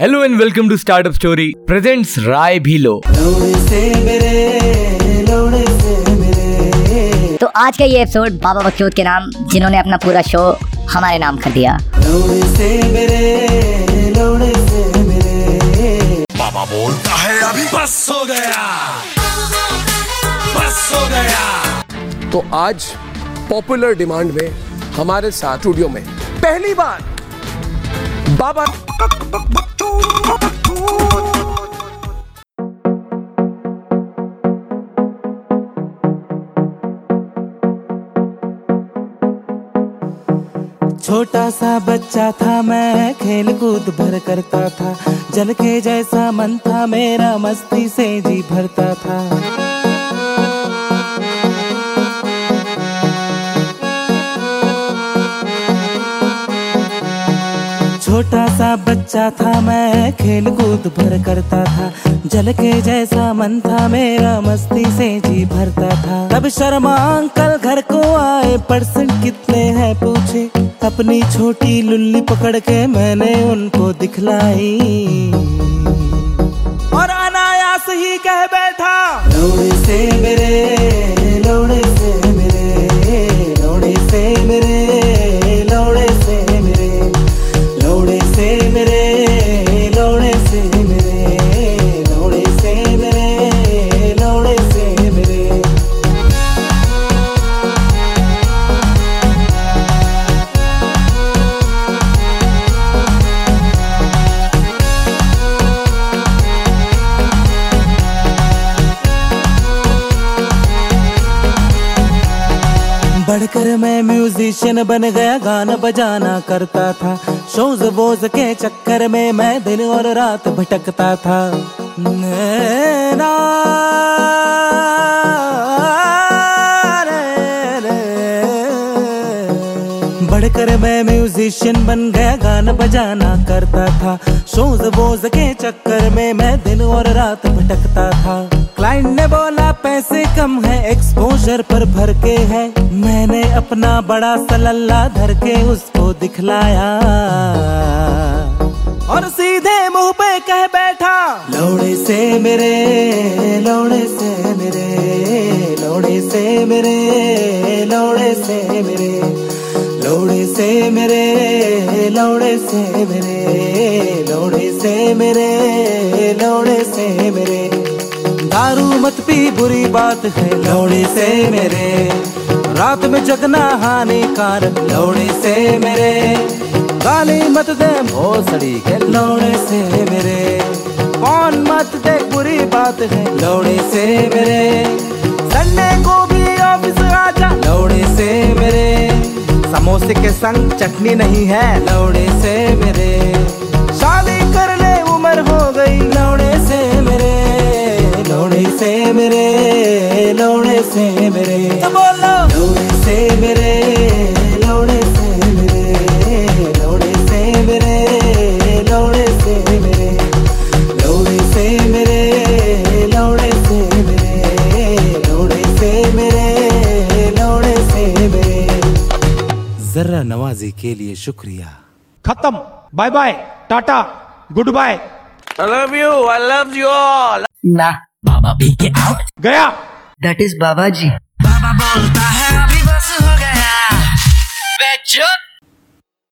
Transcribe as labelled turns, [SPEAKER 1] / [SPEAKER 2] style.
[SPEAKER 1] Hello and welcome to startup story presents राय भीलो
[SPEAKER 2] तो आज का ये एपिसोड बाबा बकचोद के नाम जिन्होंने अपना पूरा शो हमारे नाम कर दिया।
[SPEAKER 3] बाबा बोलता है अभी बस हो गया। बस हो गया।
[SPEAKER 4] तो आज पॉपुलर डिमांड में हमारे साथ स्टूडियो में पहली बार बाबा।
[SPEAKER 5] छोटा सा बच्चा था, मैं खेल कूद भर करता था। जल के जैसा मन था, मेरा मस्ती से जी भरता था। छोटा सा बच्चा था, मैं खेल कूद भर करता था। जल के जैसा मन था, मेरा मस्ती से जी भरता था। तब शर्मा अंकल घर को आए परसेंट कितने हैं पूछे। अपनी छोटी लुल्ली पकड़ के मैंने उनको दिखलाई। और अनायास ही कह बैठा से मेरे बढ़कर मैं म्यूजिशियन बन गया, गाना बजाना करता था। शोज़ वोज के चक्कर में मैं दिन और रात भटकता था। नैना बढ़कर मैं म्यूजिशियन बन गया, गाना बजाना करता था। शोज़ वोज के चक्कर में मैं दिन और रात भटकता था। क्लाइंट ने बोला, पैसे कम है एक्सपोजर पर भर के है। मैंने अपना बड़ा सलल्ला धर के उसको दिखलाया। और सीधे मुँह पे कह बैठा, लौड़े से मेरे, लौड़े से मेरे, लौड़े से मेरे, लौड़े से मेरे, लौड़े से मेरे, लौड़े से मेरे, लौड़े से मेरे, लौड़े से मेरे। दारू मत पी, बुरी बात है लौड़े से मेरे। रात में जगना हानिकारक लौड़े से मेरे। गाली मत दे, भोसड़ी के लौड़े से मेरे। कौन मत दे, बुरी बात है लौड़े से मेरे। संडे को भी ऑफ़िस आजा लौड़े से मेरे। समोसे के संग चटनी नहीं है लौड़े से मेरे। मेरे लौड़े से मेरे। तो बोलो। लौड़े से मेरे लौड़े से मेरे। लौड़े से मेरे लौड़े से मेरे। लौड़े से मेरे लौड़े से मेरे। लौड़े से मेरे लौड़े से मेरे। जरा नवाजी के लिए शुक्रिया।
[SPEAKER 6] खत्म। Bye bye. Tata. Good bye.
[SPEAKER 3] I love you. I love you all.
[SPEAKER 7] ना। बाबा पी के आउट
[SPEAKER 6] गया।
[SPEAKER 7] दैट इज़ बाबा जी
[SPEAKER 3] बाबा बोलता है अभी बस हो गया।